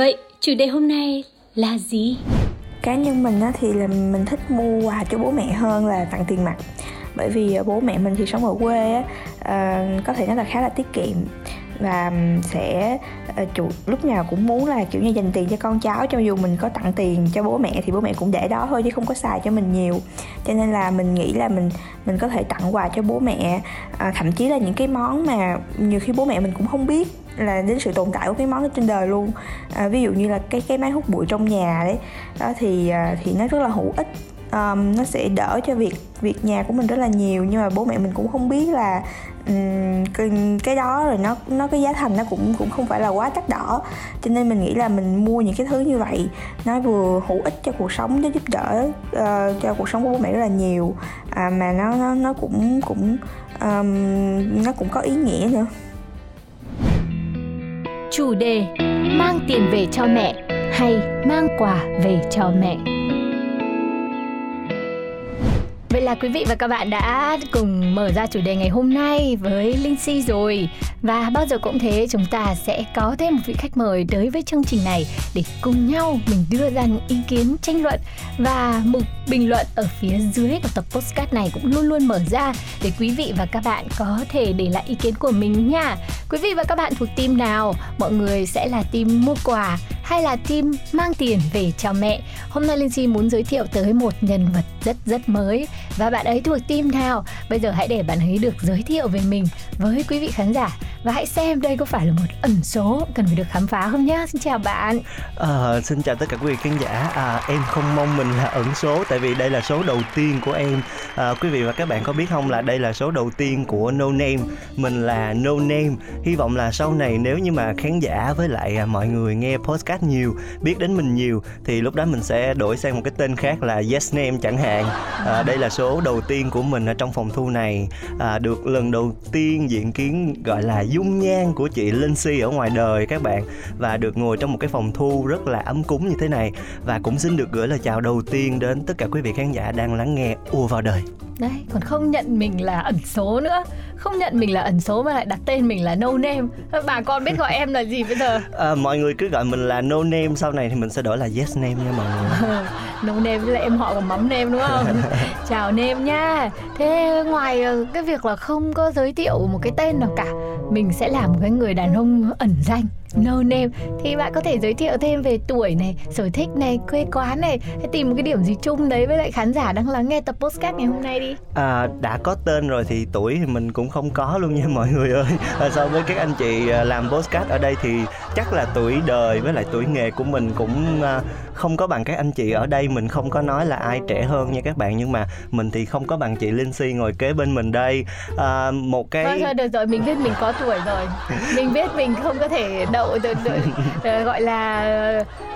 vậy chủ đề hôm nay là gì? Cá nhân mình á, thì là mình thích mua quà cho bố mẹ hơn là tặng tiền mặt. Bởi vì ờ, bố mẹ mình thì sống ở quê á, ờ, có thể nói là khá là tiết kiệm. Và sẽ ờ, chủ lúc nào cũng muốn là kiểu như dành tiền cho con cháu cho dù mình có tặng tiền cho bố mẹ thì bố mẹ cũng để đó thôi chứ không có xài cho mình nhiều. Cho nên là mình nghĩ là mình mình có thể tặng quà cho bố mẹ à, thậm chí là những cái món mà nhiều khi bố mẹ mình cũng không biết là đến sự tồn tại của cái món đó trên đời luôn. À, ví dụ như là cái cái máy hút bụi trong nhà đấy đó thì à, thì nó rất là hữu ích. Um, nó sẽ đỡ cho việc việc nhà của mình rất là nhiều nhưng mà bố mẹ mình cũng không biết là um, cái, cái đó rồi nó nó cái giá thành nó cũng cũng không phải là quá đắt đỏ. Cho nên mình nghĩ là mình mua những cái thứ như vậy nó vừa hữu ích cho cuộc sống nó giúp đỡ uh, cho cuộc sống của bố mẹ rất là nhiều. À, mà nó nó nó cũng cũng um, nó cũng có ý nghĩa nữa. Chủ đề Mang tiền về cho mẹ hay mang quà về cho mẹ? Vậy là quý vị và các bạn đã cùng mở ra chủ đề ngày hôm nay với Linh Si rồi Và bao giờ cũng thế, chúng ta sẽ có thêm một vị khách mời tới với chương trình này Để cùng nhau mình đưa ra những ý kiến, tranh luận Và mục bình luận ở phía dưới của tập postcard này cũng luôn luôn mở ra Để quý vị và các bạn có thể để lại ý kiến của mình nha Quý vị và các bạn thuộc team nào? Mọi người sẽ là team mua quà hay là team mang tiền về cho mẹ? Hôm nay Linh Si muốn giới thiệu tới một nhân vật rất rất mới và bạn ấy thuộc team nào? Bây giờ hãy để bạn ấy được giới thiệu về mình với quý vị khán giả và hãy xem đây có phải là một ẩn số cần phải được khám phá không nhá. Xin chào bạn. à, xin chào tất cả quý vị khán giả à, em không mong mình là ẩn số tại vì đây là số đầu tiên của em à, quý vị và các bạn có biết không là đây là số đầu tiên của No Name mình là No Name hy vọng là sau này nếu như mà khán giả với lại à, mọi người nghe podcast nhiều biết đến mình nhiều thì lúc đó mình sẽ đổi sang một cái tên khác là Yes Name chẳng hạn à, đây là số đầu tiên của mình ở trong phòng thu này à, được lần đầu tiên diện kiến gọi là dung nhan của chị Linh Si ở ngoài đời các bạn và được ngồi trong một cái phòng thu rất là ấm cúng như thế này. Và cũng xin được gửi lời chào đầu tiên đến tất cả quý vị khán giả đang lắng nghe ùa vào đời. Đấy, còn không nhận mình là ẩn số nữa. Không nhận mình là ẩn số mà lại đặt tên mình là no name. Bà con biết gọi em là gì bây giờ? À, mọi người cứ gọi mình là no name sau này thì mình sẽ đổi là yes name nha mọi người. No name với lại em họ của mắm name đúng không? Chào nêm nha. Thế ngoài ờ, cái việc là không có giới thiệu một cái tên nào cả mình sẽ làm một cái người đàn ông ẩn danh no name. Thì bạn có thể giới thiệu thêm về tuổi này sở thích này quê quán này hay tìm một cái điểm gì chung đấy với lại khán giả đang lắng nghe tập postcard ngày hôm nay đi. À, đã có tên rồi thì tuổi thì mình cũng không có luôn nha mọi người ơi. À, so với các anh chị à, làm postcard ở đây thì chắc là tuổi đời với lại tuổi nghề của mình cũng à, không có bằng các anh chị ở đây. Mình không có nói là ai trẻ hơn nha các bạn nhưng mà mình mình thì không có bằng chị Linh Si ngồi kế bên mình đây. À, một cái thôi thôi được rồi mình biết mình có tuổi rồi. Mình biết mình không có thể đậu được, được, được, gọi là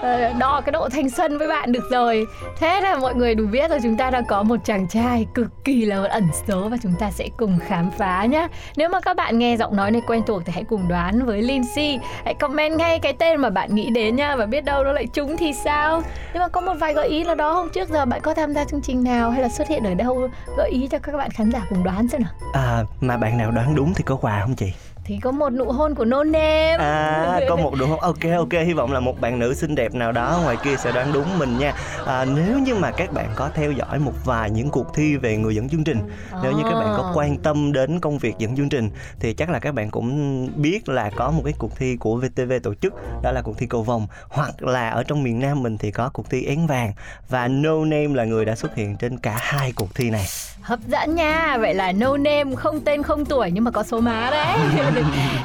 ờ, đo cái độ thanh xuân với bạn được rồi. Thế là mọi người đủ biết rồi chúng ta đang có một chàng trai cực kỳ là ẩn số và chúng ta sẽ cùng khám phá nhé nếu mà các bạn nghe giọng nói này quen thuộc thì hãy cùng đoán với Linh Si hãy comment ngay cái tên mà bạn nghĩ đến nha và biết đâu nó lại trúng thì sao? Nhưng mà có một vài gợi ý nào đó hôm trước giờ bạn có tham gia chương trình nào hay là xuất hiện ở đâu gợi ý cho các bạn khán giả cùng đoán xem nào. À, mà bạn nào đoán đúng thì có quà không chị? Thì có một nụ hôn của nôn em à có một nụ hôn. Ok ok hy vọng là một bạn nữ xinh đẹp nào đó ngoài kia sẽ đoán đúng mình nha. À, nếu như mà các bạn có theo dõi một vài những cuộc thi về người dẫn chương trình nếu như các bạn có quan tâm đến công việc dẫn chương trình thì chắc là các bạn cũng biết là có một cái cuộc thi của VTV tổ chức đó là cuộc thi cầu vồng. Hoặc là ở trong miền Nam mình thì có cuộc thi én vàng. Và No Name là người đã xuất hiện trên cả hai cuộc thi này hấp dẫn nha vậy là no name không tên không tuổi nhưng mà có số má đấy.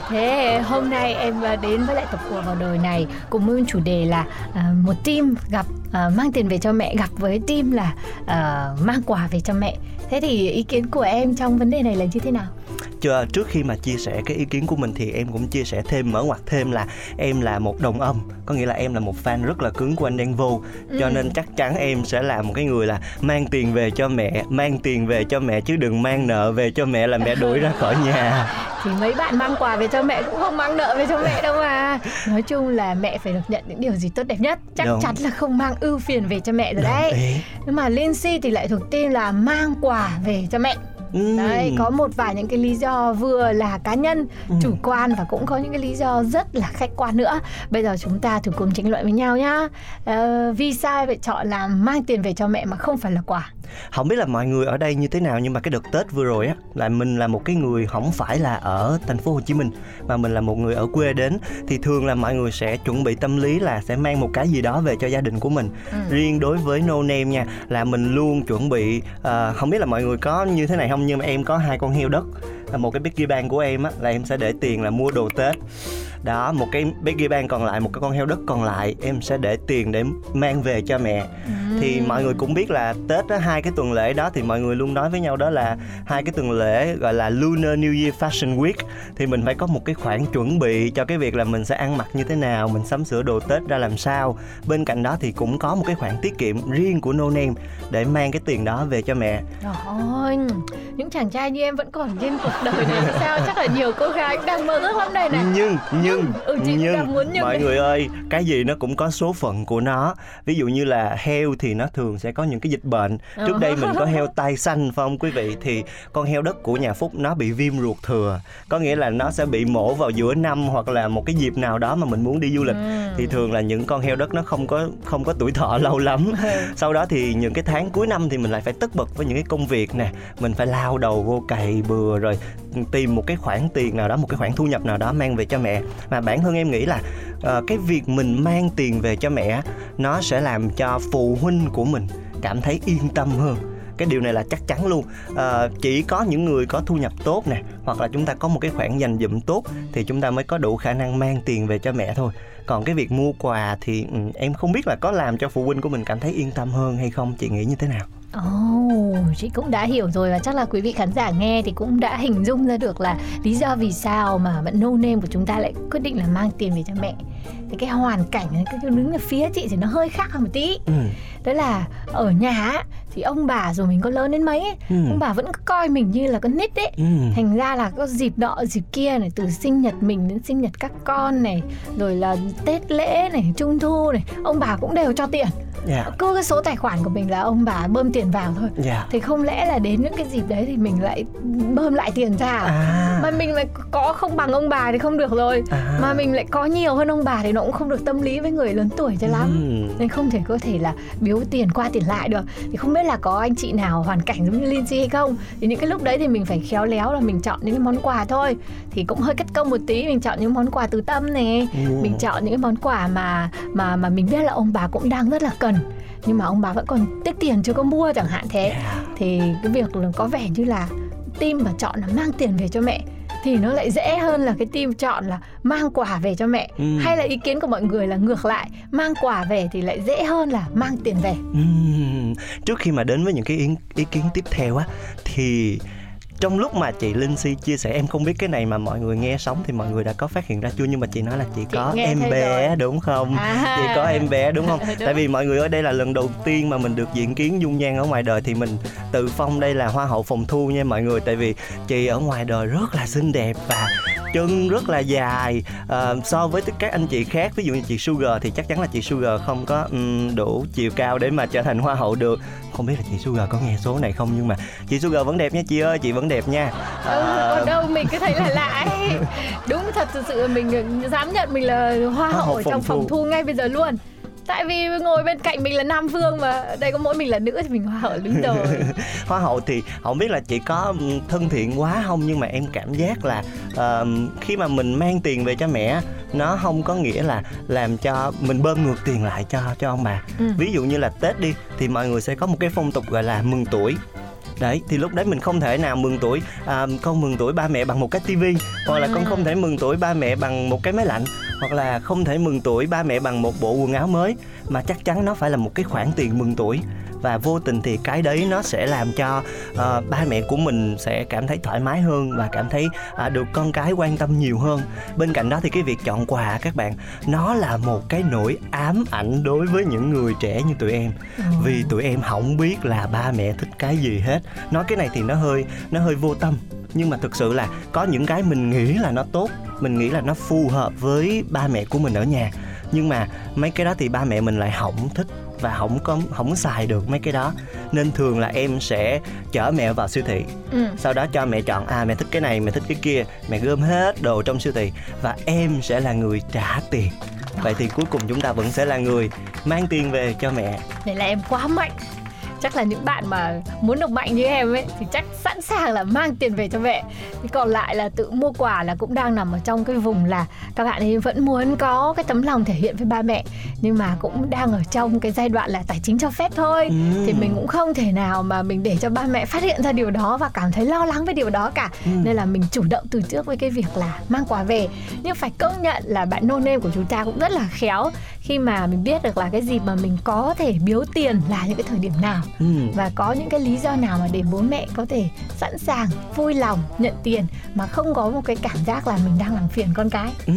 Thế hôm nay em à, đến với lại tập của vào đời này cùng với chủ đề là à, một team gặp à, mang tiền về cho mẹ gặp với team là à, mang quà về cho mẹ. Thế thì ý kiến của em trong vấn đề này là như thế nào Chờ, trước khi mà chia sẻ cái ý kiến của mình thì em cũng chia sẻ thêm mở ngoặt thêm là em là một đồng âm. Có nghĩa là em là một fan rất là cứng của anh Đen Vô. Cho Ừ. nên chắc chắn em sẽ là một cái người là mang tiền về cho mẹ mang tiền về cho mẹ chứ đừng mang nợ về cho mẹ là mẹ đuổi ra khỏi nhà. Thì mấy bạn mang quà về cho mẹ cũng không mang nợ về cho mẹ đâu mà. Nói chung là mẹ phải được nhận những điều gì tốt đẹp nhất. Chắc Đúng. chắn là không mang ưu phiền về cho mẹ rồi đấy. nhưng mà Lindsay thì lại thuộc team là mang quà về cho mẹ Ừm. Đấy, có một vài những cái lý do vừa là cá nhân, Ừ. chủ quan và cũng có những cái lý do rất là khách quan nữa. Bây giờ chúng ta thử cùng tranh luận với nhau nhá. Ờ, vì sao vậy chọn là mang tiền về cho mẹ mà không phải là quà? không biết là mọi người ở đây như thế nào nhưng mà cái đợt Tết vừa rồi á là mình là một cái người không phải là ở thành phố Hồ Chí Minh mà mình là một người ở quê đến thì thường là mọi người sẽ chuẩn bị tâm lý là sẽ mang một cái gì đó về cho gia đình của mình. Ừ. Riêng đối với No Name nha là mình luôn chuẩn bị ờ, không biết là mọi người có như thế này không nhưng mà em có hai con heo đất. Là một cái piggy bank của em á, là em sẽ để tiền là mua đồ Tết đó một cái piggy bank còn lại một cái con heo đất còn lại em sẽ để tiền để mang về cho mẹ. Thì mọi người cũng biết là Tết á, hai cái tuần lễ đó thì mọi người luôn nói với nhau đó là hai cái tuần lễ gọi là Lunar New Year Fashion Week. Thì mình phải có một cái khoản chuẩn bị cho cái việc là mình sẽ ăn mặc như thế nào mình sắm sửa đồ Tết ra làm sao. Bên cạnh đó thì cũng có một cái khoản tiết kiệm riêng của No Name để mang cái tiền đó về cho mẹ. Rồi, những chàng trai như em vẫn còn trên cuộc đời này sao? Chắc là nhiều cô gái cũng đang mơ ước lắm đây này. nhưng nhưng Ừ, chị cũng đang muốn nhưng mọi đấy. người ơi cái gì nó cũng có số phận của nó. Ví dụ như là heo thì nó thường sẽ có những cái dịch bệnh. Trước đây mình có heo tai xanh phải không quý vị? Thì con heo đất của nhà phúc nó bị viêm ruột thừa. Có nghĩa là nó sẽ bị mổ vào giữa năm hoặc là một cái dịp nào đó mà mình muốn đi du lịch. Ừ. thì thường là những con heo đất nó không có không có tuổi thọ lâu lắm. Sau đó thì những cái tháng cuối năm thì mình lại phải tất bật với những cái công việc nè. Mình phải lao đầu vô cày bừa rồi tìm một cái khoản tiền nào đó một cái khoản thu nhập nào đó mang về cho mẹ. Mà bản thân em nghĩ là uh, cái việc mình mang tiền về cho mẹ nó sẽ làm cho phụ huynh của mình cảm thấy yên tâm hơn. Cái điều này là chắc chắn luôn. À, chỉ có những người có thu nhập tốt nè hoặc là chúng ta có một cái khoản dành dụm tốt thì chúng ta mới có đủ khả năng mang tiền về cho mẹ thôi. Còn cái việc mua quà thì ừ, em không biết là có làm cho phụ huynh của mình cảm thấy yên tâm hơn hay không chị nghĩ như thế nào? Ồ, chị cũng đã hiểu rồi và chắc là quý vị khán giả nghe thì cũng đã hình dung ra được là lý do vì sao mà bạn no name của chúng ta lại quyết định là mang tiền về cho mẹ. Thì cái hoàn cảnh cái đứng ở phía chị thì nó hơi khác hơn một tí. ừ. Đó là ở nhà thì ông bà dù mình có lớn đến mấy ấy, Ừ. ông bà vẫn coi mình như là con nít ấy. Ừ. Thành ra là có dịp nọ dịp kia này Từ sinh nhật mình đến sinh nhật các con này Rồi là Tết lễ này, Trung thu này Ông bà cũng đều cho tiền dạ Cứ cái số tài khoản của mình là ông bà bơm tiền vào thôi dạ Thì không lẽ là đến những cái dịp đấy thì mình lại bơm lại tiền ra à? à Mà mình lại có không bằng ông bà thì không được rồi À. Mà mình lại có nhiều hơn ông bà thì nó cũng không được tâm lý với người lớn tuổi cho lắm Ừ. nên không thể có thể là biếu tiền qua tiền lại được thì không biết là có anh chị nào hoàn cảnh giống như Lindsay hay không. Thì những cái lúc đấy thì mình phải khéo léo là mình chọn những cái món quà thôi. Thì cũng hơi cất công một tí mình chọn những món quà từ tâm này Ừ. mình chọn những cái món quà mà mà mà mình biết là ông bà cũng đang rất là cần. Nhưng mà ông bà vẫn còn tiếc tiền chưa có mua chẳng hạn thế. Dạ. thì cái việc là có vẻ như là team mà chọn là mang tiền về cho mẹ thì nó lại dễ hơn là cái team chọn là mang quà về cho mẹ. Ừ. hay là ý kiến của mọi người là ngược lại mang quà về thì lại dễ hơn là mang tiền về. Ừm, Trước khi mà đến với những cái ý, ý kiến tiếp theo á thì trong lúc mà chị Linh Si chia sẻ em không biết cái này mà mọi người nghe sống thì mọi người đã có phát hiện ra chưa nhưng mà chị nói là chị, có nghe em bé rồi. đúng không? À. Chị có em bé đúng không? Đúng. Tại vì mọi người ở đây là lần đầu tiên mà mình được diện kiến dung nhan ở ngoài đời thì mình tự phong đây là hoa hậu phòng thu nha mọi người tại vì chị ở ngoài đời rất là xinh đẹp và chân rất là dài. À, so với tất các anh chị khác ví dụ như chị Sugar thì chắc chắn là chị Sugar không có ừm, đủ chiều cao để mà trở thành hoa hậu được. Không biết là chị Sugar có nghe số này không nhưng mà chị Sugar vẫn đẹp nha chị ơi chị vẫn đẹp nha. Ừ, À, còn đâu mình cứ thấy là lạ ấy. Đúng thật sự mình dám nhận mình là hoa Hoa hậu hậu ở trong phòng phòng thu. thu ngay bây giờ luôn tại vì ngồi bên cạnh mình là nam vương mà đây có mỗi mình là nữ thì mình hoa hậu đứng đầu. Hoa hậu thì không biết là chị có ừm, thân thiện quá không nhưng mà em cảm giác là ờm, khi mà mình mang tiền về cho mẹ nó không có nghĩa là làm cho mình bơm ngược tiền lại cho cho ông bà. Ừ. ví dụ như là tết đi thì mọi người sẽ có một cái phong tục gọi là mừng tuổi đấy thì lúc đấy mình không thể nào mừng tuổi à, con mừng tuổi ba mẹ bằng một cái tivi hoặc là con không thể mừng tuổi ba mẹ bằng một cái máy lạnh hoặc là không thể mừng tuổi ba mẹ bằng một bộ quần áo mới mà chắc chắn nó phải là một cái khoản tiền mừng tuổi và vô tình thì cái đấy nó sẽ làm cho uh, ba mẹ của mình sẽ cảm thấy thoải mái hơn và cảm thấy uh, được con cái quan tâm nhiều hơn. Bên cạnh đó thì cái việc chọn quà các bạn nó là một cái nỗi ám ảnh đối với những người trẻ như tụi em. Vì tụi em không biết là ba mẹ thích cái gì hết. Nói cái này thì nó hơi nó hơi vô tâm. Nhưng mà thực sự là có những cái mình nghĩ là nó tốt mình nghĩ là nó phù hợp với ba mẹ của mình ở nhà. Nhưng mà mấy cái đó thì ba mẹ mình lại không thích và không có không xài được mấy cái đó. Nên thường là em sẽ chở mẹ vào siêu thị. Ừ. sau đó cho mẹ chọn à mẹ thích cái này mẹ thích cái kia mẹ gom hết đồ trong siêu thị và em sẽ là người trả tiền. Vậy thì cuối cùng chúng ta vẫn sẽ là người mang tiền về cho mẹ. Vậy là em quá mạnh chắc là những bạn mà muốn được mạnh như em ấy thì chắc sẵn sàng là mang tiền về cho mẹ. Thì còn lại là tự mua quà là cũng đang nằm ở trong cái vùng là các bạn ấy vẫn muốn có cái tấm lòng thể hiện với ba mẹ nhưng mà cũng đang ở trong cái giai đoạn là tài chính cho phép thôi. Ừm. thì mình cũng không thể nào mà mình để cho ba mẹ phát hiện ra điều đó và cảm thấy lo lắng với điều đó cả. Ừm. nên là mình chủ động từ trước với cái việc là mang quà về. Nhưng phải công nhận là bạn no name của chúng ta cũng rất là khéo khi mà mình biết được là cái dịp mà mình có thể biếu tiền là những cái thời điểm nào ừ. và có những cái lý do nào mà để bố mẹ có thể sẵn sàng vui lòng nhận tiền mà không có một cái cảm giác là mình đang làm phiền con cái? Ừ.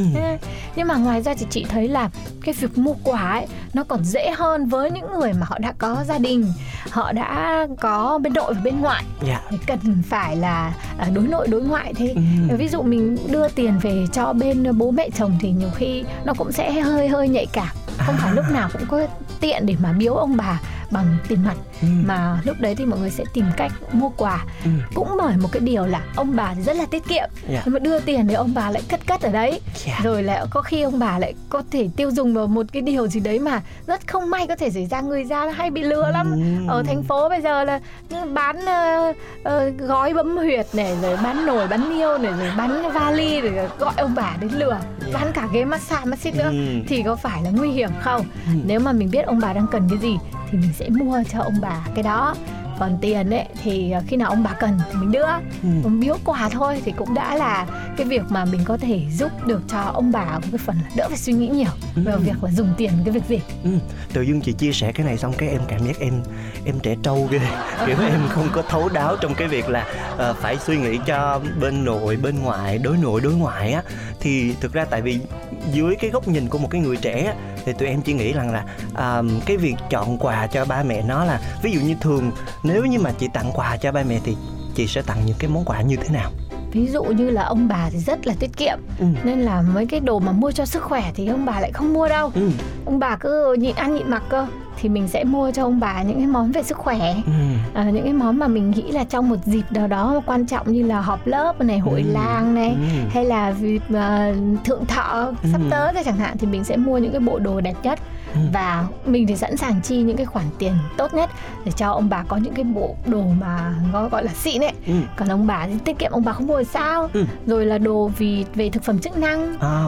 Nhưng mà ngoài ra thì chị thấy là cái việc mua quà ấy nó còn dễ hơn với những người mà họ đã có gia đình họ đã có bên nội và bên ngoại. Dạ. Thì cần phải là à, đối nội đối ngoại thế. Ừ. ví dụ mình đưa tiền về cho bên bố mẹ chồng thì nhiều khi nó cũng sẽ hơi hơi nhạy cảm. Không phải lúc nào cũng có tiện để mà biếu ông bà bằng tiền mặt Ừ. mà lúc đấy thì mọi người sẽ tìm cách mua quà Ừ. cũng bởi một cái điều là ông bà thì rất là tiết kiệm Dạ. nhưng mà đưa tiền thì ông bà lại cất cất ở đấy Dạ. rồi lại có khi ông bà lại có thể tiêu dùng vào một cái điều gì đấy mà rất không may có thể xảy ra người ra hay bị lừa lắm Ừm. ở thành phố bây giờ là bán ờ, ờ, gói bấm huyệt này rồi bán nồi bán niêu này rồi bán vali rồi gọi ông bà đến lừa bán cả ghế massage massage nữa Ừm. thì có phải là nguy hiểm không nếu mà mình biết ông bà đang cần cái gì thì mình sẽ mua cho ông bà cái đó. Còn tiền ấy thì khi nào ông bà cần thì mình đưa. Còn biếu quà thôi thì cũng đã là cái việc mà mình có thể giúp được cho ông bà một cái phần là đỡ phải suy nghĩ nhiều về Ừm. việc là dùng tiền cái việc gì. Ừ, tự dưng chị chia sẻ cái này xong cái em cảm giác em em trẻ trâu ghê. Kiểu em không có thấu đáo trong cái việc là ờ, phải suy nghĩ cho bên nội bên ngoại đối nội đối ngoại á. Thì thực ra tại vì dưới cái góc nhìn của một cái người trẻ á, thì tụi em chỉ nghĩ rằng là à, cái việc chọn quà cho ba mẹ nó là ví dụ như thường nếu như mà chị tặng quà cho ba mẹ thì chị sẽ tặng những cái món quà như thế nào ví dụ như là ông bà thì rất là tiết kiệm ừ. nên là mấy cái đồ mà mua cho sức khỏe thì ông bà lại không mua đâu Ừ. ông bà cứ nhịn ăn nhịn mặc cơ thì mình sẽ mua cho ông bà những cái món về sức khỏe Ừ. à, những cái món mà mình nghĩ là trong một dịp nào đó quan trọng như là họp lớp này hội Ừ. làng này Ừ. hay là dịp à, thượng thọ sắp Ừ. tới rồi chẳng hạn thì mình sẽ mua những cái bộ đồ đẹp nhất. Và mình thì sẵn sàng chi những cái khoản tiền tốt nhất để cho ông bà có những cái bộ đồ mà gọi là xịn ấy Ừ. còn ông bà thì tiết kiệm ông bà không mua sao Ừ. rồi là đồ vì về thực phẩm chức năng À,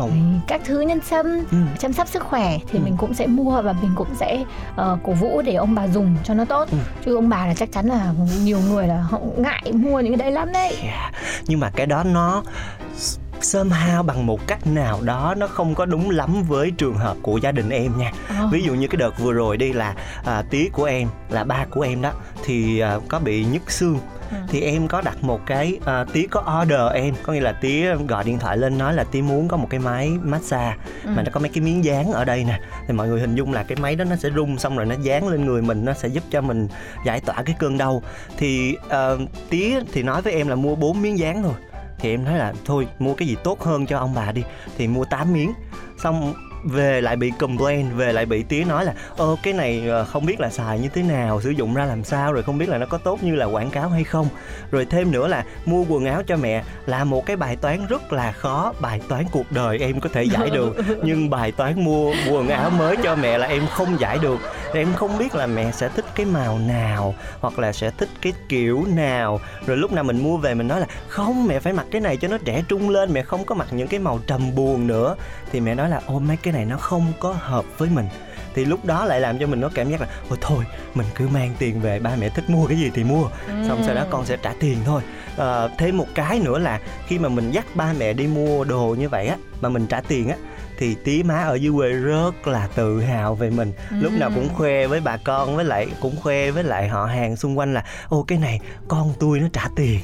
các thứ nhân sâm ừ. chăm sóc sức khỏe thì Ừ. mình cũng sẽ mua và mình cũng sẽ ờ, cổ vũ để ông bà dùng cho nó tốt Ừ. chứ ông bà là chắc chắn là nhiều người là họ ngại mua những cái đấy lắm đấy Yeah. Nhưng mà cái đó nó somehow bằng một cách nào đó nó không có đúng lắm với trường hợp của gia đình em nha Ờ. ví dụ như cái đợt vừa rồi đi là à, tí của em là ba của em đó thì à, có bị nhức xương Ừ. thì em có đặt một cái à, tí có order em có nghĩa là tí gọi điện thoại lên nói là tí muốn có một cái máy massage Ừ. mà nó có mấy cái miếng dán ở đây nè thì mọi người hình dung là cái máy đó nó sẽ rung xong rồi nó dán lên người mình nó sẽ giúp cho mình giải tỏa cái cơn đau thì uh, tí thì nói với em là mua 4 miếng dán thôi thì em nói là thôi, mua cái gì tốt hơn cho ông bà đi. Thì mua 8 miếng. Xong về lại bị complain về lại bị tía nói là ơ cái này ờ, không biết là xài như thế nào sử dụng ra làm sao rồi không biết là nó có tốt như là quảng cáo hay không. Rồi thêm nữa là mua quần áo cho mẹ là một cái bài toán rất là khó bài toán cuộc đời em có thể giải được. Nhưng bài toán mua quần áo mới cho mẹ là em không giải được. Rồi em không biết là mẹ sẽ thích cái màu nào hoặc là sẽ thích cái kiểu nào. Rồi lúc nào mình mua về mình nói là không mẹ phải mặc cái này cho nó trẻ trung lên mẹ không có mặc những cái màu trầm buồn nữa. Thì mẹ nói là ô mấy cái này nó không có hợp với mình. Thì lúc đó lại làm cho mình có cảm giác là ôi thôi mình cứ mang tiền về ba mẹ thích mua cái gì thì mua. Xong sau đó con sẽ trả tiền thôi. À, thêm một cái nữa là khi mà mình dắt ba mẹ đi mua đồ như vậy á mà mình trả tiền á thì tí má ở dưới quê rất là tự hào về mình. Ừ. lúc nào cũng khoe với bà con với lại cũng khoe với lại họ hàng xung quanh là ô cái này con tôi nó trả tiền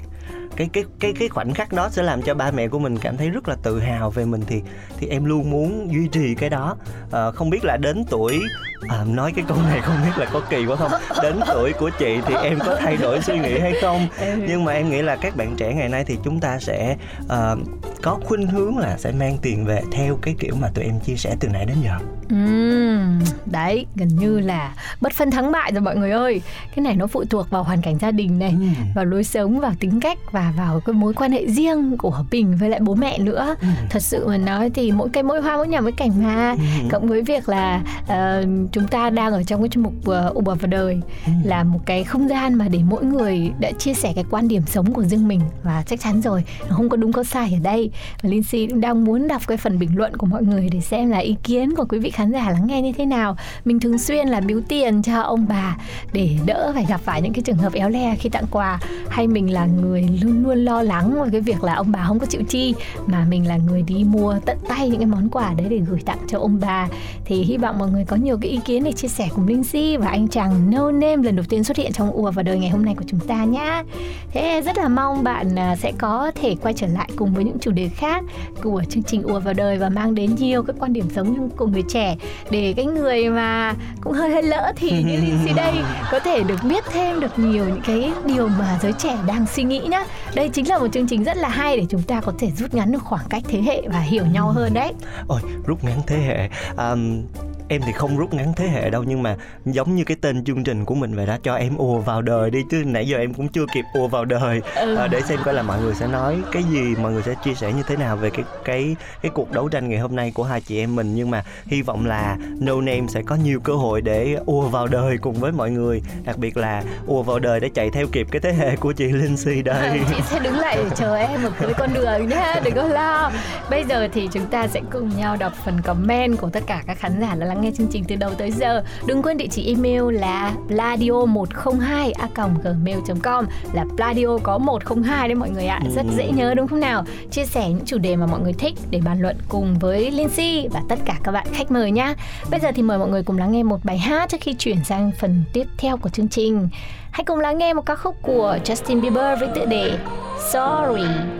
cái cái cái cái khoảnh khắc đó sẽ làm cho ba mẹ của mình cảm thấy rất là tự hào về mình thì thì em luôn muốn duy trì cái đó. À, không biết là đến tuổi à, nói cái câu này không biết là có kỳ quá không? Đến tuổi của chị thì em có thay đổi suy nghĩ hay không? Nhưng mà em nghĩ là các bạn trẻ ngày nay thì chúng ta sẽ uh, có khuynh hướng là sẽ mang tiền về theo cái kiểu mà tụi em chia sẻ từ nãy đến giờ. Uhm, đấy gần như là bất phân thắng bại rồi mọi người ơi. Cái này nó phụ thuộc vào hoàn cảnh gia đình này uhm. vào lối sống vào tính cách và vào cái mối quan hệ riêng của mình với lại bố mẹ nữa uhm. thật sự mà nói thì mỗi cây mỗi hoa mỗi nhà mỗi cảnh mà uhm. cộng với việc là uh, chúng ta đang ở trong cái chuyên mục uh, ùa vào đời ừ. là một cái không gian mà để mỗi người đã chia sẻ cái quan điểm sống của riêng mình và chắc chắn rồi không có đúng có sai ở đây và Lindsay cũng đang muốn đọc cái phần bình luận của mọi người để xem là ý kiến của quý vị khán giả lắng nghe như thế nào mình thường xuyên là biếu tiền cho ông bà để đỡ phải gặp phải những cái trường hợp éo le khi tặng quà hay mình là người luôn luôn lo lắng về cái việc là ông bà không có chịu chi mà mình là người đi mua tận tay những cái món quà đấy để gửi tặng cho ông bà thì hy vọng mọi người có nhiều cái ý kiến để chia sẻ cùng Linh Si và anh chàng No Name lần đầu tiên xuất hiện trong ùa vào đời ngày hôm nay của chúng ta nhé. Thế rất là mong bạn à, sẽ có thể quay trở lại cùng với những chủ đề khác của chương trình ùa vào đời và mang đến nhiều các quan điểm sống của người trẻ để cái người mà cũng hơi hơi lỡ thì như Linh Si đây có thể được biết thêm được nhiều những cái điều mà giới trẻ đang suy nghĩ nhá. Đây chính là một chương trình rất là hay để chúng ta có thể rút ngắn được khoảng cách thế hệ và hiểu nhau hơn đấy. Ôi, rút ngắn thế hệ. Um, em thì không rút ngắn thế hệ đâu nhưng mà giống như cái tên chương trình của mình vậy đó cho em ùa vào đời đi chứ nãy giờ em cũng chưa kịp ùa vào đời. Ừ. à, để xem coi là mọi người sẽ nói cái gì mọi người sẽ chia sẻ như thế nào về cái cái cái cuộc đấu tranh ngày hôm nay của hai chị em mình. Nhưng mà hy vọng là No Name sẽ có nhiều cơ hội để ùa vào đời cùng với mọi người đặc biệt là ùa vào đời để chạy theo kịp cái thế hệ của chị Lindsay đây à, chị sẽ đứng lại để chờ em ở cuối con đường nhé đừng có lo. Bây giờ thì chúng ta sẽ cùng nhau đọc phần comment của tất cả các khán giả đã lắng nghe chương trình từ đầu tới giờ. Đừng quên địa chỉ email là pladio102 a gmail.com là pladio có 102 đấy mọi người ạ. Rất dễ nhớ đúng không nào? Chia sẻ những chủ đề mà mọi người thích để bàn luận cùng với Lindsay và tất cả các bạn khách mời nhá. Bây giờ thì mời mọi người cùng lắng nghe một bài hát trước khi chuyển sang phần tiếp theo của chương trình. Hãy cùng lắng nghe một ca khúc của Justin Bieber với tựa đề Sorry.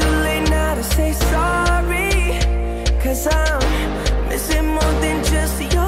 too late now to say sorry? Cause I'm missing more than just your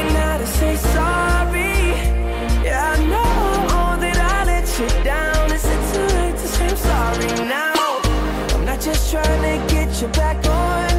just trying to get you back on.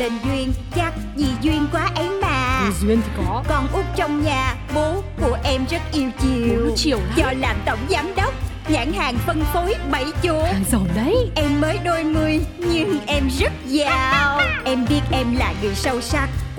Tên Duyên Chắc vì duyên quá ấy mà. Duyên thì có. Con út trong nhà Bố của em rất yêu chiều. Bố chiều lắm. Do làm tổng giám đốc Nhãn hàng phân phối bảy chỗ. Hàng giàu đấy. Em mới đôi mươi nhưng em rất giàu. Em biết em là người sâu sắc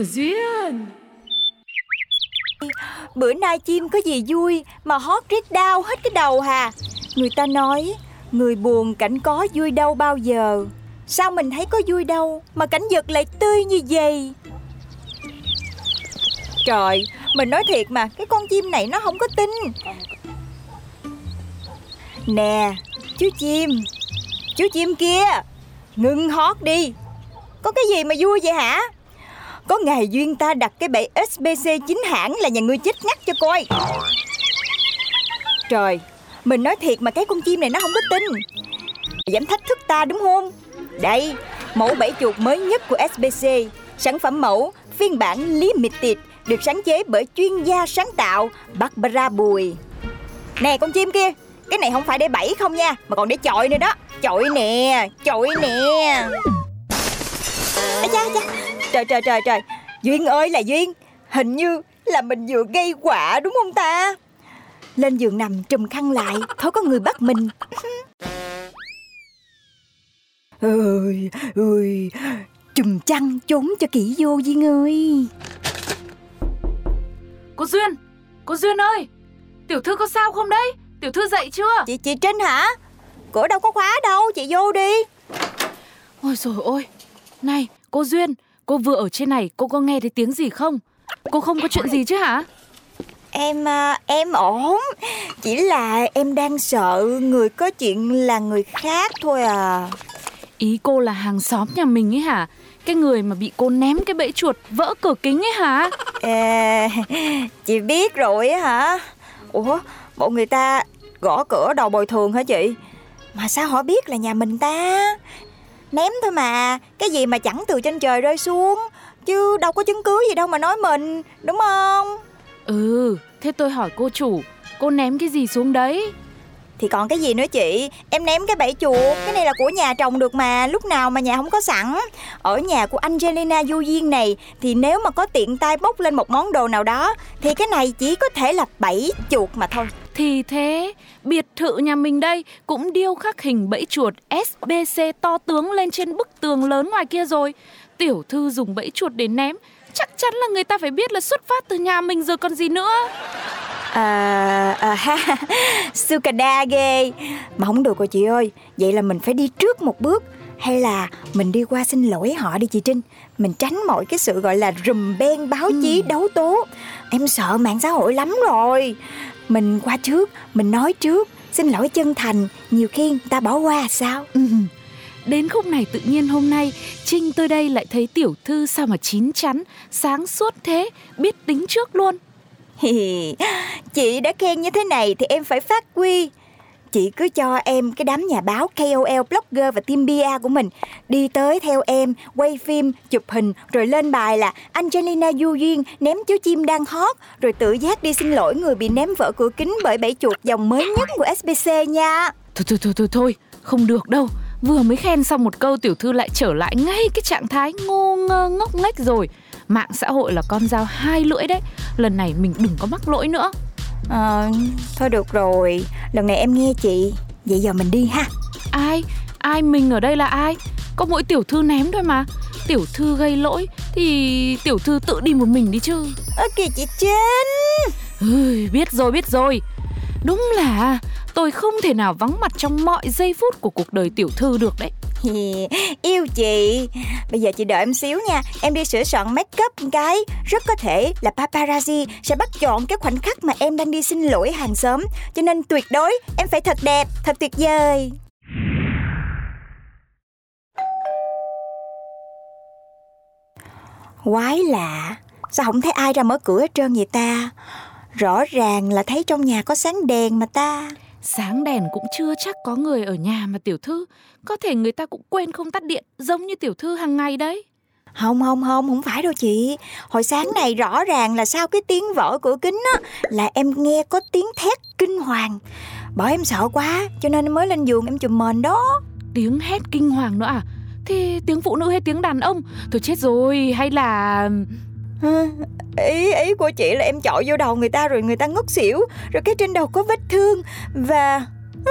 của Duyên. Bữa nay chim có gì vui Mà hót rít đau hết cái đầu hà. Người ta nói, Người buồn cảnh có vui đâu bao giờ. Sao mình thấy có vui đâu Mà cảnh vật lại tươi như vậy? Trời, Mình nói thiệt mà, Cái con chim này nó không có tin. Nè, Chú chim Chú chim kia Ngưng hót đi. Có cái gì mà vui vậy hả? Có ngày duyên ta đặt cái bẫy SBC chính hãng là nhà ngươi chết ngắt cho coi. Trời Mình nói thiệt mà cái con chim này nó không có tin. Dám thách thức ta đúng không? Đây Mẫu bẫy chuột mới nhất của SBC Sản phẩm mẫu phiên bản limited Được sáng chế bởi chuyên gia sáng tạo Barbara Bùi. Nè con chim kia Cái này không phải để bẫy không nha Mà còn để chọi nữa đó. Chọi nè Chọi nè. Ây da, da. Trời trời trời trời. Duyên ơi là Duyên. Hình như là mình vừa gây quả đúng không ta? Lên giường nằm trùm khăn lại Thôi có người bắt mình. Ơi ơi Trùm chăn trốn cho kỹ vô Duyên ơi. Cô Duyên Cô Duyên ơi Tiểu thư có sao không đấy? Tiểu thư dậy chưa? Chị chị Trinh hả? Cửa đâu có khóa đâu, chị vô đi. Ôi rồi ôi Này cô Duyên Cô vừa ở trên này cô có nghe thấy tiếng gì không Cô không có chuyện gì chứ hả Em à, em ổn. Chỉ là em đang sợ người có chuyện là người khác thôi à. Ý cô là hàng xóm nhà mình ấy hả Cái người mà bị cô ném cái bẫy chuột vỡ cửa kính ấy hả À, chị biết rồi á hả? Ủa, bộ người ta gõ cửa đầu bồi thường hả chị? Mà sao họ biết là nhà mình ta? Ném thôi mà, cái gì mà chẳng từ trên trời rơi xuống Chứ đâu có chứng cứ gì đâu mà nói mình, đúng không? Ừ Thế tôi hỏi cô chủ Cô ném cái gì xuống đấy thì còn cái gì nữa chị? Em ném cái bẫy chuột, Cái này là của nhà trồng được mà, Lúc nào mà nhà không có sẵn. Ở nhà của Angelina Du Duyên này, Thì nếu mà có tiện tay bốc lên một món đồ nào đó, Thì cái này chỉ có thể là bẫy chuột mà thôi. Thì thế, Biệt thự nhà mình đây Cũng điêu khắc hình bẫy chuột SBC to tướng lên trên bức tường lớn ngoài kia rồi. Tiểu thư dùng bẫy chuột để ném, Chắc chắn là người ta phải biết là xuất phát từ nhà mình rồi còn gì nữa. À, à ha, Sukada ghê Mà không được rồi chị ơi. Vậy là mình phải đi trước một bước. Hay là mình đi qua xin lỗi họ đi chị Trinh. Mình tránh mọi cái sự gọi là rùm beng báo chí đấu tố. Em sợ mạng xã hội lắm rồi. Mình qua trước, mình nói trước. Xin lỗi chân thành Nhiều khi người ta bỏ qua sao? Ừ. Đến khúc này tự nhiên hôm nay Trinh tới đây lại thấy tiểu thư sao mà chín chắn Sáng suốt thế Biết tính trước luôn Chị đã khen như thế này thì em phải phát huy. Chị cứ cho em cái đám nhà báo KOL, blogger và team PR của mình Đi tới theo em, quay phim, chụp hình Rồi lên bài là Angelina Du Duyên ném chú chim đang hot Rồi tự giác đi xin lỗi người bị ném vỡ cửa kính bởi bẫy chuột dòng mới nhất của SBC nha. Thôi thôi thôi thôi thôi Không được đâu. Vừa mới khen xong một câu tiểu thư lại trở lại ngay cái trạng thái ngô ngơ ngốc nghếch rồi. Mạng xã hội là con dao hai lưỡi đấy. Lần này mình đừng có mắc lỗi nữa. Ờ, Thôi được rồi, lần này em nghe chị. Vậy giờ mình đi ha. Ai? Ai mình ở đây là ai? Có mỗi tiểu thư ném thôi mà. Tiểu thư gây lỗi Thì tiểu thư tự đi một mình đi chứ. Ơ kìa chị Trinh. Ơi, biết rồi biết rồi Đúng là tôi không thể nào vắng mặt trong mọi giây phút của cuộc đời tiểu thư được đấy. Yêu chị. Bây giờ chị đợi em xíu nha. Em đi sửa soạn make up cái. Rất có thể là paparazzi Sẽ bắt chọn cái khoảnh khắc mà em đang đi xin lỗi hàng xóm. Cho nên tuyệt đối Em phải thật đẹp, thật tuyệt vời. Quái lạ. Sao không thấy ai ra mở cửa hết trơn vậy ta? Rõ ràng là thấy trong nhà có sáng đèn mà ta. Sáng đèn cũng chưa chắc có người ở nhà mà tiểu thư. Có thể người ta cũng quên không tắt điện Giống như tiểu thư hàng ngày đấy. Không không không không phải đâu chị. Hồi sáng này rõ ràng là sau cái tiếng vỡ cửa kính á Là em nghe có tiếng thét kinh hoàng. Bởi em sợ quá Cho nên em mới lên giường em chùm mền đó. Tiếng hét kinh hoàng nữa à? Thế tiếng phụ nữ hay tiếng đàn ông? Thôi chết rồi hay là Ý ý của chị là em chọi vô đầu người ta rồi người ta ngất xỉu Rồi cái trên đầu có vết thương Và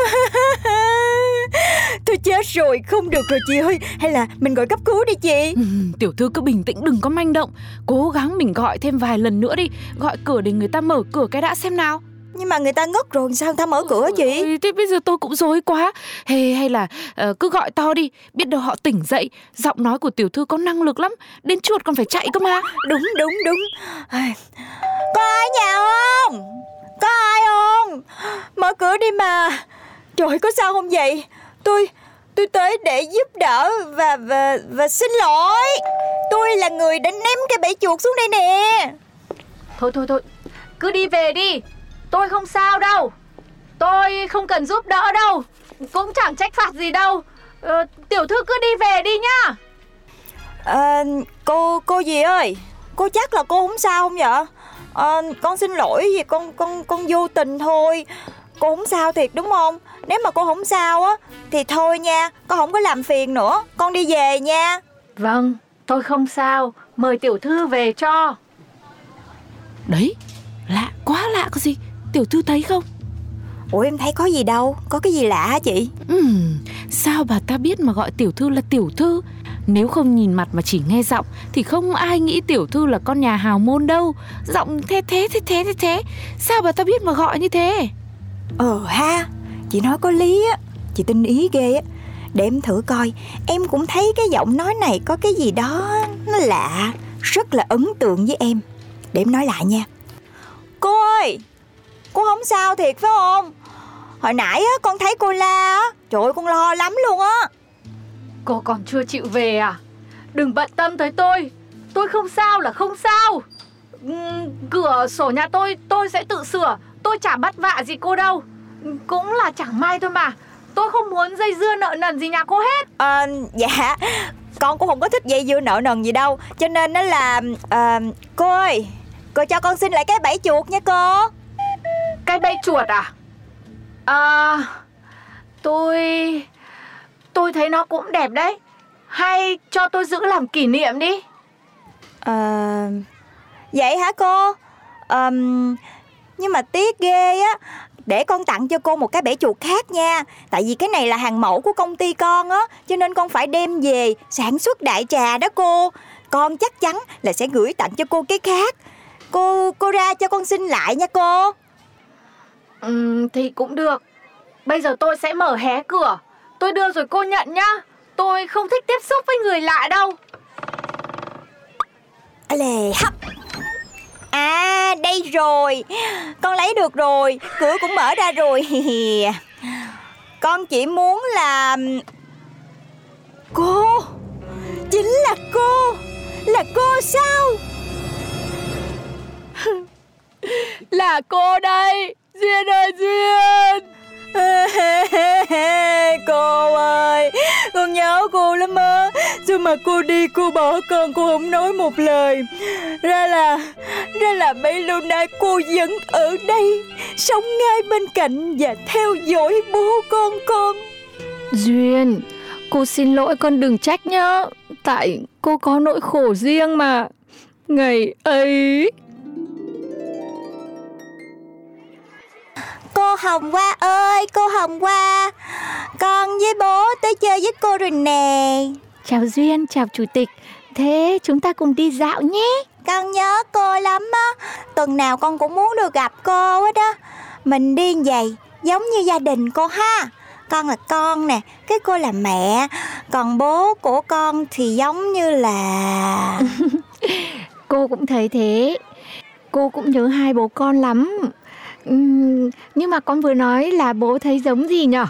Tôi chết rồi không được rồi chị ơi. Hay là mình gọi cấp cứu đi chị. Ừ, Tiểu thư cứ bình tĩnh đừng có manh động. Cố gắng mình gọi thêm vài lần nữa đi. Gọi cửa để người ta mở cửa cái đã xem nào. Nhưng mà người ta ngất rồi sao người ta mở cửa chị Ôi, Thế bây giờ tôi cũng rối quá. Hay, hay là ờ, cứ gọi to đi. Biết đâu họ tỉnh dậy Giọng nói của tiểu thư có năng lực lắm. Đến chuột còn phải chạy cơ mà. Đúng đúng đúng. Có ai nhà không? Có ai không? Mở cửa đi mà. Trời có sao không vậy? Tôi tôi tới để giúp đỡ và và và xin lỗi. Tôi là người đã ném cái bẫy chuột xuống đây nè. Thôi thôi thôi, cứ đi về đi. Tôi không sao đâu. Tôi không cần giúp đỡ đâu. Cũng chẳng trách phạt gì đâu. Ờ, tiểu thư cứ đi về đi nhá. à, Cô cô gì ơi Cô chắc là cô không sao không vậy à, Con xin lỗi vì con con con vô tình thôi Cô không sao thiệt đúng không Nếu mà cô không sao á Thì thôi nha Con không có làm phiền nữa Con đi về nha Vâng, tôi không sao. Mời tiểu thư về cho. Đấy Lạ quá lạ có gì Tiểu thư thấy không? Ủa em thấy có gì đâu. Có cái gì lạ hả chị? Ừm, Sao bà ta biết mà gọi tiểu thư là tiểu thư? Nếu không nhìn mặt mà chỉ nghe giọng Thì không ai nghĩ tiểu thư là con nhà hào môn đâu. Giọng thế thế thế thế thế thế. Sao bà ta biết mà gọi như thế? Ờ ha Chị nói có lý á. Chị tin ý ghê á. Để em thử coi Em cũng thấy cái giọng nói này có cái gì đó Nó lạ Rất là ấn tượng với em. Để em nói lại nha. Cô ơi Cô không sao thiệt phải không Hồi nãy á con thấy cô la á Trời ơi con lo lắm luôn á Cô còn chưa chịu về à? Đừng bận tâm tới tôi. Tôi không sao là không sao. Cửa sổ nhà tôi tôi sẽ tự sửa. Tôi chả bắt vạ gì cô đâu. Cũng là chẳng may thôi mà. Tôi không muốn dây dưa nợ nần gì nhà cô hết. Ờ, Dạ Con cũng không có thích dây dưa nợ nần gì đâu Cho nên nó là ờ, Cô ơi Cô cho con xin lại cái bẫy chuột nha cô cái bẫy chuột à? À, tôi... Tôi thấy nó cũng đẹp đấy. Hay cho tôi giữ làm kỷ niệm đi. À Vậy hả cô à, Nhưng mà tiếc ghê á Để con tặng cho cô một cái bể chuột khác nha Tại vì cái này là hàng mẫu của công ty con á Cho nên con phải đem về sản xuất đại trà đó cô Con chắc chắn là sẽ gửi tặng cho cô cái khác Cô cô ra cho con xin lại nha cô Ừm, thì cũng được. Bây giờ tôi sẽ mở hé cửa. Tôi đưa rồi cô nhận nhá. Tôi không thích tiếp xúc với người lạ đâu. Lè hấp À đây rồi Con lấy được rồi Cửa cũng mở ra rồi Con chỉ muốn là Cô Chính là cô Là cô sao Là cô đây Duyên ơi Duyên Cô ơi Con nhớ cô lắm á Chứ mà cô đi cô bỏ con cô không nói một lời Ra là Ra là mấy lâu nay cô vẫn ở đây Sống ngay bên cạnh Và theo dõi bố con con Duyên, cô xin lỗi con đừng trách nhá. Tại cô có nỗi khổ riêng mà. Ngày ấy... Cô Hồng Hoa ơi Cô Hồng Hoa Con với bố tới chơi với cô rồi nè Chào Duyên, chào Chủ tịch. Thế chúng ta cùng đi dạo nhé. Con nhớ cô lắm á Tuần nào con cũng muốn được gặp cô hết á Mình đi vậy Giống như gia đình cô ha Con là con nè Cái cô là mẹ Còn bố của con thì giống như là Cô cũng thấy thế. Cô cũng nhớ hai bố con lắm. Nhưng mà con vừa nói là bố thấy giống gì nhở?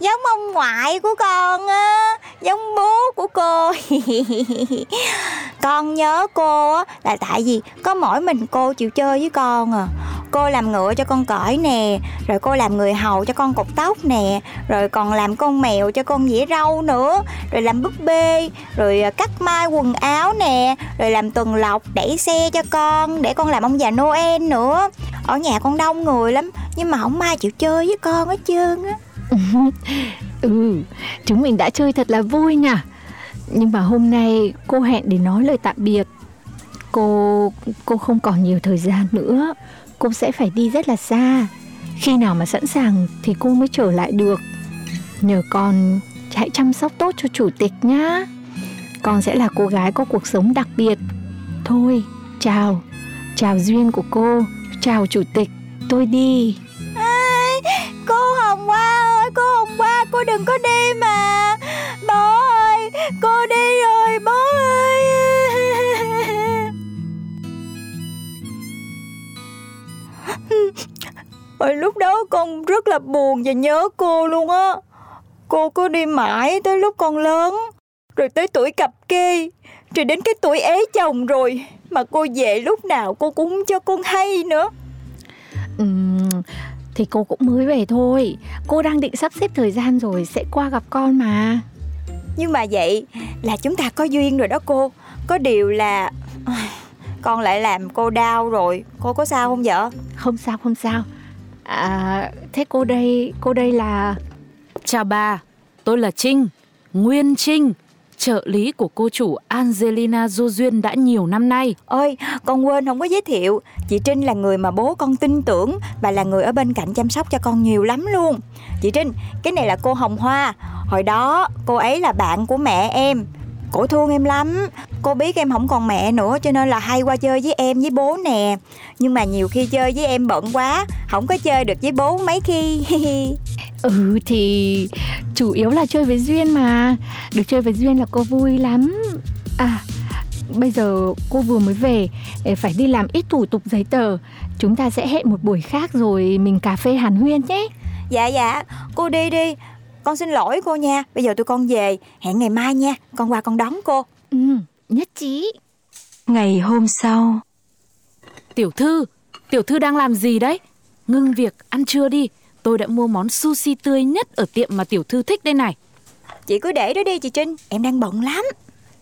Giống ông ngoại của con á, Giống bố của cô. Con nhớ cô á, Là tại vì có mỗi mình cô chịu chơi với con à. Cô làm ngựa cho con cởi nè, Rồi cô làm người hầu cho con cột tóc nè, Rồi còn làm con mèo cho con dĩa rau nữa, Rồi làm búp bê, Rồi à, cắt mai quần áo nè, Rồi làm tuần lộc đẩy xe cho con Để con làm ông già Noel nữa. Ở nhà con đông người lắm Nhưng mà không ai chịu chơi với con hết trơn á Ừ, chúng mình đã chơi thật là vui nhỉ. Nhưng mà hôm nay cô hẹn để nói lời tạm biệt. Cô cô không còn nhiều thời gian nữa. Cô sẽ phải đi rất là xa. Khi nào mà sẵn sàng thì cô mới trở lại được. Nhờ con hãy chăm sóc tốt cho chủ tịch nhá. Con sẽ là cô gái có cuộc sống đặc biệt. Thôi, chào. Chào duyên của cô. Chào chủ tịch. Tôi đi. À, Cô Hồng Hoa ơi, cô Hồng Hoa, cô đừng có đi mà Bố ơi, cô đi rồi bố ơi Hồi lúc đó con rất là buồn và nhớ cô luôn á Cô cứ đi mãi tới lúc con lớn Rồi tới tuổi cặp kê Rồi đến cái tuổi ế chồng rồi mà cô về lúc nào cô cũng cho con hay nữa. Ừm, thì cô cũng mới về thôi. Cô đang định sắp xếp thời gian rồi Sẽ qua gặp con mà. Nhưng mà vậy là chúng ta có duyên rồi đó cô. Có điều là Con lại làm cô đau rồi. Cô có sao không vợ? Không sao không sao. À, Thế cô đây Cô đây là Chào bà, tôi là Trinh, Nguyên Trinh, trợ lý của cô chủ Angelina Du Duyên đã nhiều năm nay. Ôi, con quên không có giới thiệu. Chị Trinh là người mà bố con tin tưởng. Và là người ở bên cạnh chăm sóc cho con nhiều lắm luôn. Chị Trinh, Cái này là cô Hồng Hoa. Hồi đó cô ấy là bạn của mẹ em. Cổ thương em lắm. Cô biết em không còn mẹ nữa Cho nên là hay qua chơi với em với bố nè. Nhưng mà nhiều khi chơi với em bận quá Không có chơi được với bố mấy khi. Ừ thì chủ yếu là chơi với Duyên mà. Được chơi với Duyên là cô vui lắm. À bây giờ cô vừa mới về Phải đi làm ít thủ tục giấy tờ. Chúng ta sẽ hẹn một buổi khác rồi mình cà phê hàn huyên nhé. Dạ dạ. Cô đi đi Con xin lỗi cô nha Bây giờ tụi con về Hẹn ngày mai nha Con qua con đón cô Ừ nhất trí Ngày hôm sau Tiểu thư, tiểu thư đang làm gì đấy? Ngưng việc, ăn trưa đi. Tôi đã mua món sushi tươi nhất ở tiệm mà tiểu thư thích đây này. Chị cứ để đó đi chị Trinh Em đang bận lắm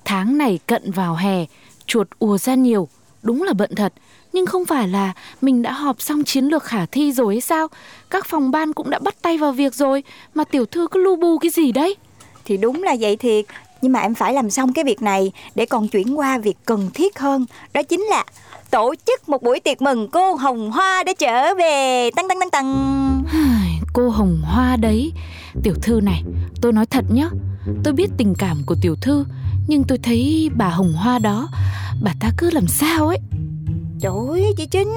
Tháng này cận vào hè, chuột ùa ra nhiều. Đúng là bận thật. Nhưng không phải là mình đã họp xong chiến lược khả thi rồi hay sao? Các phòng ban cũng đã bắt tay vào việc rồi. Mà tiểu thư cứ lu bu cái gì đấy? Thì đúng là vậy thiệt Nhưng mà em phải làm xong cái việc này Để còn chuyển qua việc cần thiết hơn Đó chính là tổ chức một buổi tiệc mừng cô Hồng Hoa đã trở về Tăng tăng tăng tăng Cô Hồng Hoa đấy Tiểu thư này tôi nói thật nhá Tôi biết tình cảm của tiểu thư Nhưng tôi thấy bà Hồng Hoa đó Bà ta cứ làm sao ấy Trời ơi chị Trinh.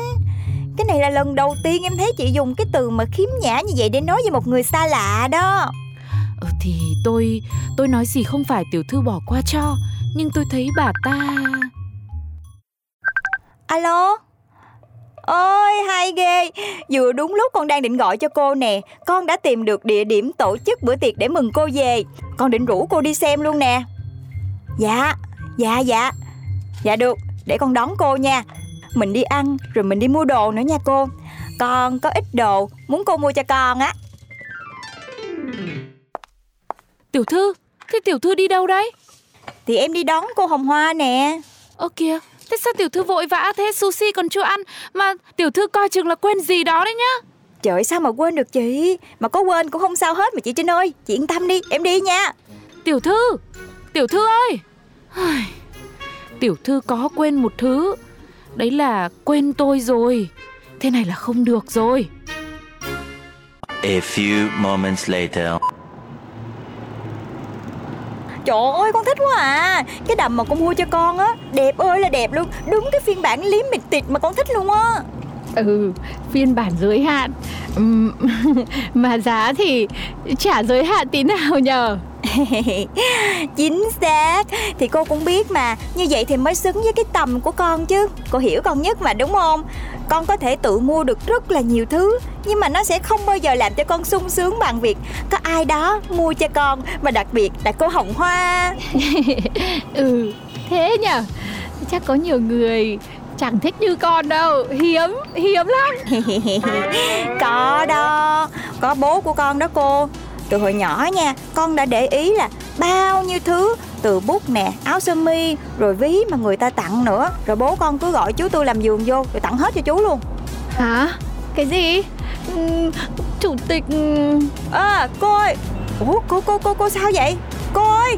Cái này là lần đầu tiên em thấy chị dùng cái từ mà khiếm nhã như vậy để nói với một người xa lạ đó. Ừ, Thì tôi Tôi nói gì không phải tiểu thư bỏ qua cho Nhưng tôi thấy bà ta Alo? Ôi hay ghê. Vừa đúng lúc con đang định gọi cho cô nè. Con đã tìm được địa điểm tổ chức bữa tiệc để mừng cô về. Con định rủ cô đi xem luôn nè. Dạ Dạ dạ. Dạ được Để con đón cô nha Mình đi ăn Rồi mình đi mua đồ nữa nha cô. Con có ít đồ Muốn cô mua cho con á. Tiểu thư Thế tiểu thư đi đâu đấy? Thì em đi đón cô Hồng Hoa nè. Ơ kìa Thế sao tiểu thư vội vã thế sushi còn chưa ăn Mà tiểu thư coi chừng là quên gì đó đấy nhá. Trời sao mà quên được chị? Mà có quên cũng không sao hết mà chị Trinh ơi. Chị yên tâm đi em đi nha. Tiểu thư Tiểu thư ơi. Tiểu thư có quên một thứ Đấy là quên tôi rồi. Thế này là không được rồi. A few moments later. Trời ơi con thích quá à. Cái đầm mà con mua cho con á Đẹp ơi là đẹp luôn. Đúng cái phiên bản liếm mịt tịt mà con thích luôn á Ừ phiên bản giới hạn. Mà giá thì chả giới hạn tí nào nhờ. Chính xác. Thì cô cũng biết mà Như vậy thì mới xứng với cái tầm của con chứ. Cô hiểu con nhất mà đúng không? Con có thể tự mua được rất là nhiều thứ Nhưng mà nó sẽ không bao giờ làm cho con sung sướng bằng việc Có ai đó mua cho con Mà đặc biệt là cô Hồng Hoa. Ừ thế nhở Chắc có nhiều người chẳng thích như con đâu. Hiếm, hiếm lắm. Có đó. Có bố của con đó cô. Từ hồi nhỏ nha Con đã để ý là bao nhiêu thứ Từ bút nè, áo sơ mi Rồi ví mà người ta tặng nữa. Rồi bố con cứ gọi chú tôi làm giường vô Rồi tặng hết cho chú luôn. Hả? Cái gì? Ừm, Chủ tịch À cô ơi. Ủa cô cô cô cô sao vậy? Cô ơi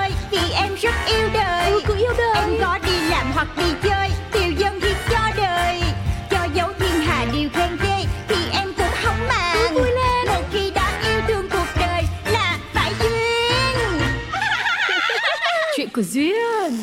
Vì em rất yêu đời. Ừ, cứ yêu đời. Em có đi làm hoặc đi chơi Tiêu dân hiến cho đời. Cho dấu thiên hà điều khen ghê Thì em cũng không màng. Vui lên. Một khi đã yêu thương cuộc đời Là phải duyên. Chuyện của Duyên